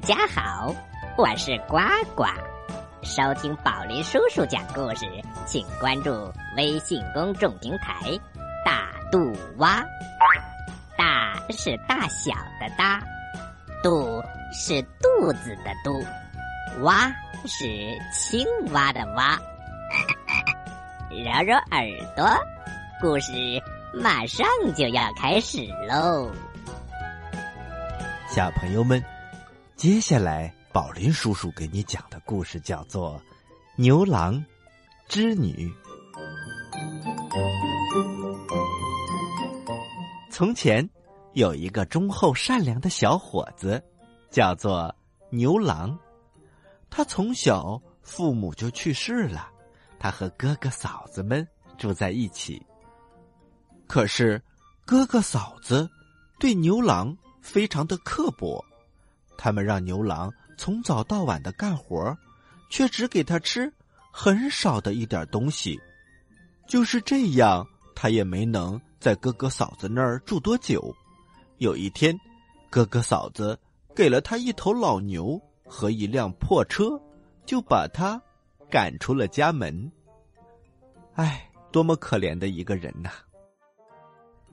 家好，我是呱呱。收听宝林叔叔讲故事，请关注微信公众平台“大肚蛙”。大是大小的大，肚是肚子的肚，蛙是青蛙的蛙。揉揉耳朵，故事马上就要开始喽！小朋友们，接下来宝林叔叔给你讲的故事叫做《牛郎织女》。从前有一个忠厚善良的小伙子，叫做牛郎。他从小父母就去世了，他和哥哥嫂子们住在一起。可是哥哥嫂子对牛郎。非常的刻薄，他们让牛郎从早到晚的干活，却只给他吃很少的一点东西。就是这样，他也没能在哥哥嫂子那儿住多久。有一天，哥哥嫂子给了他一头老牛和一辆破车，就把他赶出了家门。唉，多么可怜的一个人呐！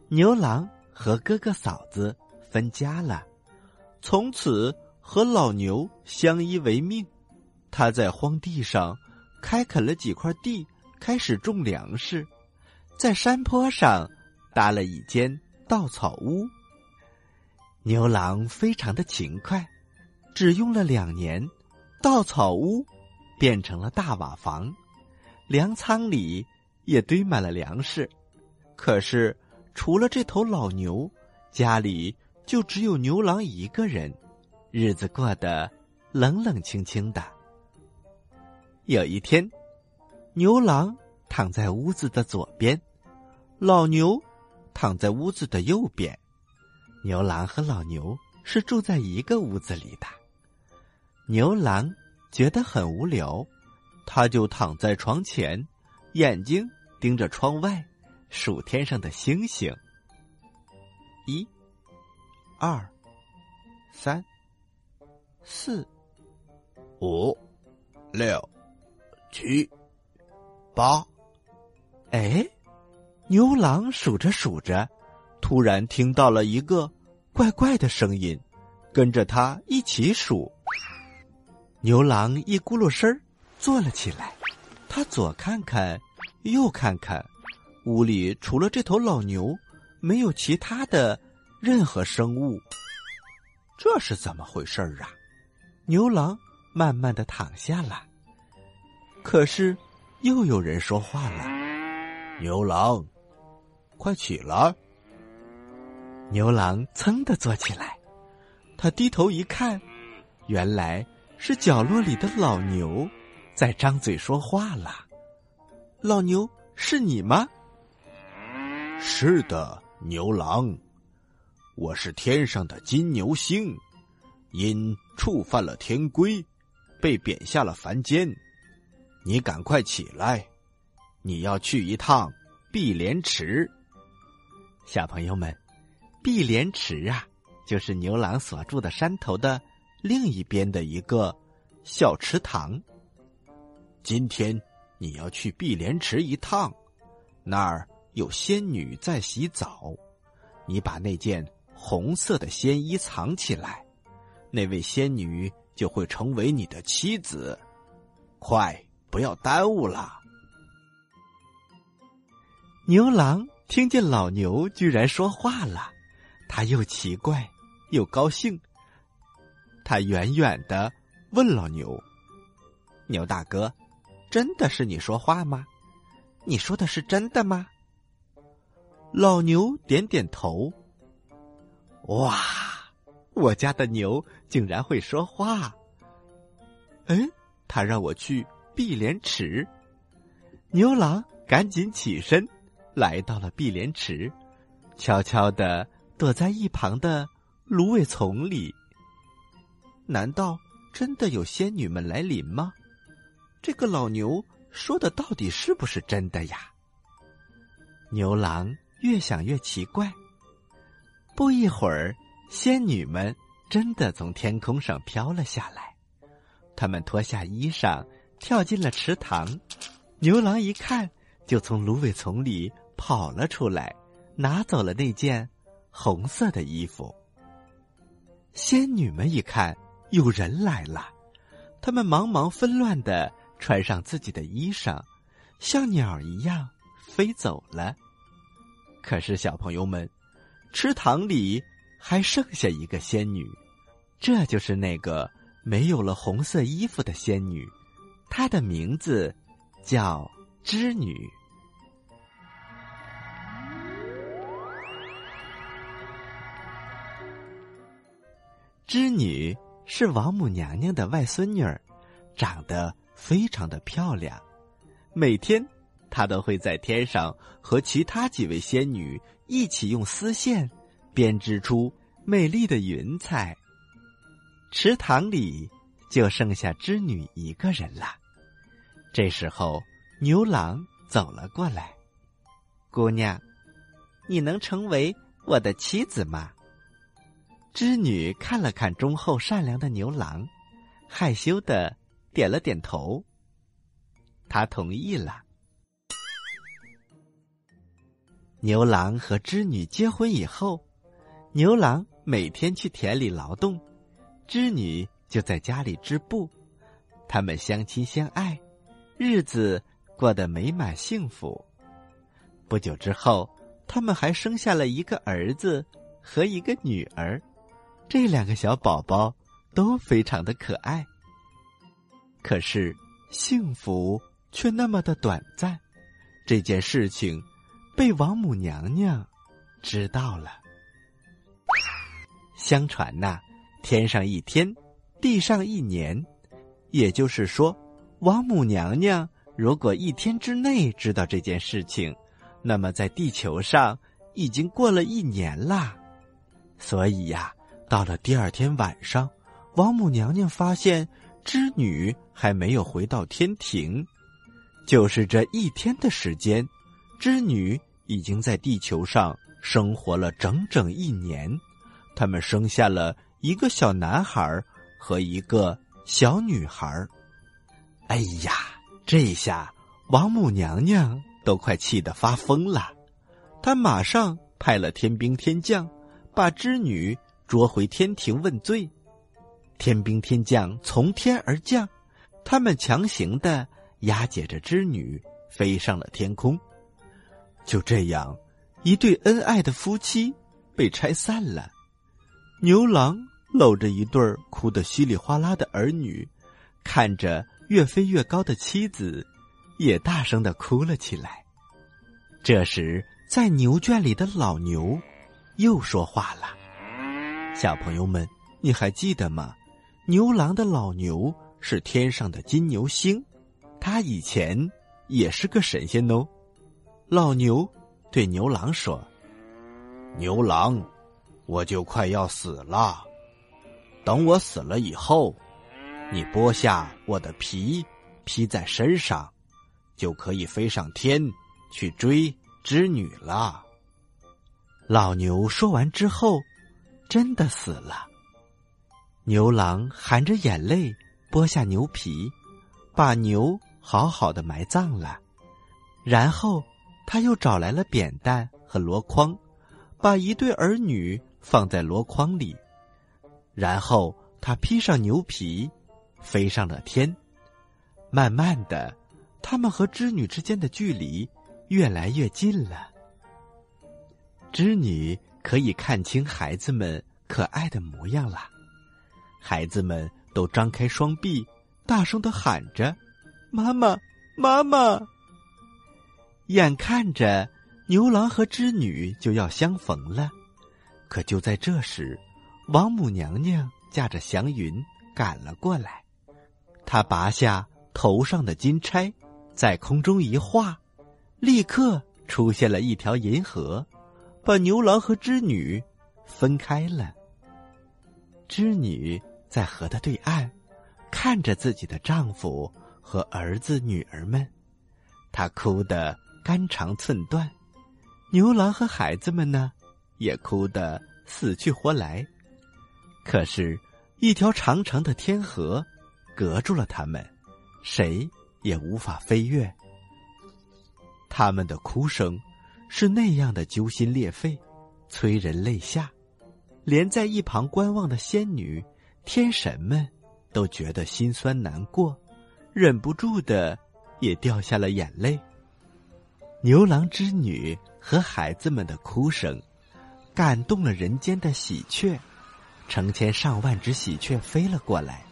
牛郎和哥哥嫂子。分家了，从此和老牛相依为命。他在荒地上开垦了几块地，开始种粮食，在山坡上搭了一间稻草屋。牛郎非常的勤快，只用了两年，稻草屋变成了大瓦房，粮仓里也堆满了粮食。可是除了这头老牛，家里。就只有牛郎一个人，日子过得冷冷清清的。有一天，牛郎躺在屋子的左边，老牛躺在屋子的右边。牛郎和老牛是住在一个屋子里的。牛郎觉得很无聊，他就躺在床前，眼睛盯着窗外，数天上的星星。一。二、三、四、五、六、七、八。哎，牛郎数着数着，突然听到了一个怪怪的声音，跟着他一起数。牛郎一咕噜声儿坐了起来，他左看看，右看看，屋里除了这头老牛，没有其他的。任何生物，这是怎么回事儿啊？牛郎慢慢的躺下了。可是，又有人说话了：“牛郎，快起来！”牛郎噌的坐起来，他低头一看，原来是角落里的老牛在张嘴说话了。老牛，是你吗？是的，牛郎。我是天上的金牛星，因触犯了天规，被贬下了凡间。你赶快起来，你要去一趟碧莲池。小朋友们，碧莲池啊，就是牛郎所住的山头的另一边的一个小池塘。今天你要去碧莲池一趟，那儿有仙女在洗澡，你把那件。红色的仙衣藏起来，那位仙女就会成为你的妻子。快，不要耽误了。牛郎听见老牛居然说话了，他又奇怪又高兴。他远远的问老牛：“牛大哥，真的是你说话吗？你说的是真的吗？”老牛点点头。哇，我家的牛竟然会说话！嗯，他让我去碧莲池。牛郎赶紧起身，来到了碧莲池，悄悄的躲在一旁的芦苇丛里。难道真的有仙女们来临吗？这个老牛说的到底是不是真的呀？牛郎越想越奇怪。不一会儿，仙女们真的从天空上飘了下来。他们脱下衣裳，跳进了池塘。牛郎一看，就从芦苇丛里跑了出来，拿走了那件红色的衣服。仙女们一看有人来了，他们忙忙纷乱的穿上自己的衣裳，像鸟一样飞走了。可是小朋友们，池塘里还剩下一个仙女，这就是那个没有了红色衣服的仙女，她的名字叫织女。织女是王母娘娘的外孙女儿，长得非常的漂亮，每天。她都会在天上和其他几位仙女一起用丝线编织出美丽的云彩。池塘里就剩下织女一个人了。这时候，牛郎走了过来：“姑娘，你能成为我的妻子吗？”织女看了看忠厚善良的牛郎，害羞的点了点头。她同意了。牛郎和织女结婚以后，牛郎每天去田里劳动，织女就在家里织布。他们相亲相爱，日子过得美满幸福。不久之后，他们还生下了一个儿子和一个女儿。这两个小宝宝都非常的可爱。可是，幸福却那么的短暂。这件事情。被王母娘娘知道了。相传呐，天上一天，地上一年，也就是说，王母娘娘如果一天之内知道这件事情，那么在地球上已经过了一年啦。所以呀，到了第二天晚上，王母娘娘发现织女还没有回到天庭，就是这一天的时间，织女。已经在地球上生活了整整一年，他们生下了一个小男孩和一个小女孩。哎呀，这下王母娘娘都快气得发疯了，她马上派了天兵天将，把织女捉回天庭问罪。天兵天将从天而降，他们强行的押解着织女飞上了天空。就这样，一对恩爱的夫妻被拆散了。牛郎搂着一对哭得稀里哗啦的儿女，看着越飞越高的妻子，也大声的哭了起来。这时，在牛圈里的老牛又说话了：“小朋友们，你还记得吗？牛郎的老牛是天上的金牛星，他以前也是个神仙哦。”老牛对牛郎说：“牛郎，我就快要死了。等我死了以后，你剥下我的皮，披在身上，就可以飞上天去追织女了。”老牛说完之后，真的死了。牛郎含着眼泪剥下牛皮，把牛好好的埋葬了，然后。他又找来了扁担和箩筐，把一对儿女放在箩筐里，然后他披上牛皮，飞上了天。慢慢的，他们和织女之间的距离越来越近了。织女可以看清孩子们可爱的模样了，孩子们都张开双臂，大声的喊着：“妈妈，妈妈！”眼看着牛郎和织女就要相逢了，可就在这时，王母娘娘驾着祥云赶了过来。她拔下头上的金钗，在空中一画，立刻出现了一条银河，把牛郎和织女分开了。织女在河的对岸，看着自己的丈夫和儿子女儿们，她哭得。肝肠寸断，牛郎和孩子们呢，也哭得死去活来。可是，一条长长的天河隔住了他们，谁也无法飞越。他们的哭声是那样的揪心裂肺，催人泪下，连在一旁观望的仙女、天神们都觉得心酸难过，忍不住的也掉下了眼泪。牛郎织女和孩子们的哭声，感动了人间的喜鹊。成千上万只喜鹊飞了过来，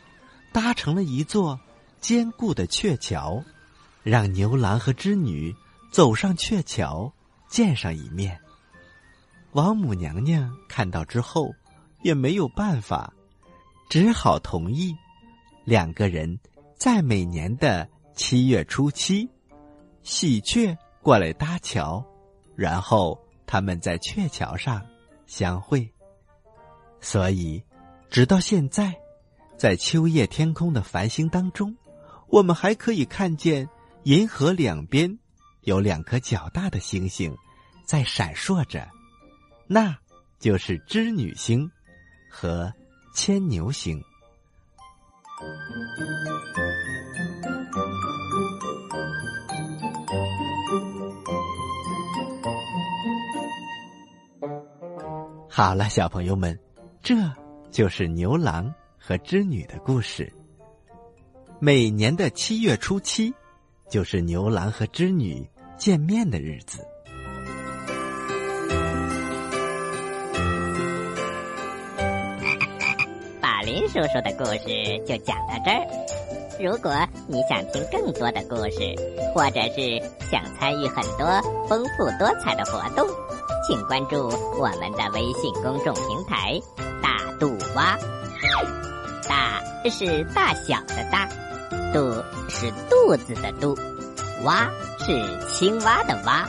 搭成了一座坚固的鹊桥，让牛郎和织女走上鹊桥，见上一面。王母娘娘看到之后，也没有办法，只好同意，两个人在每年的七月初七，喜鹊过来搭桥，然后他们在鹊桥上相会。所以，直到现在，在秋夜天空的繁星当中，我们还可以看见银河两边有两颗较大的星星在闪烁着，那就是织女星和牵牛星。好了，小朋友们。这就是牛郎和织女的故事。每年的七月初七，就是牛郎和织女见面的日子。宝林叔叔的故事就讲到这儿。如果你想听更多的故事，或者是想参与很多丰富多彩的活动，请关注我们的微信公众平台。大肚蛙，大是大小的大，肚是肚子的肚，蛙是青蛙的蛙。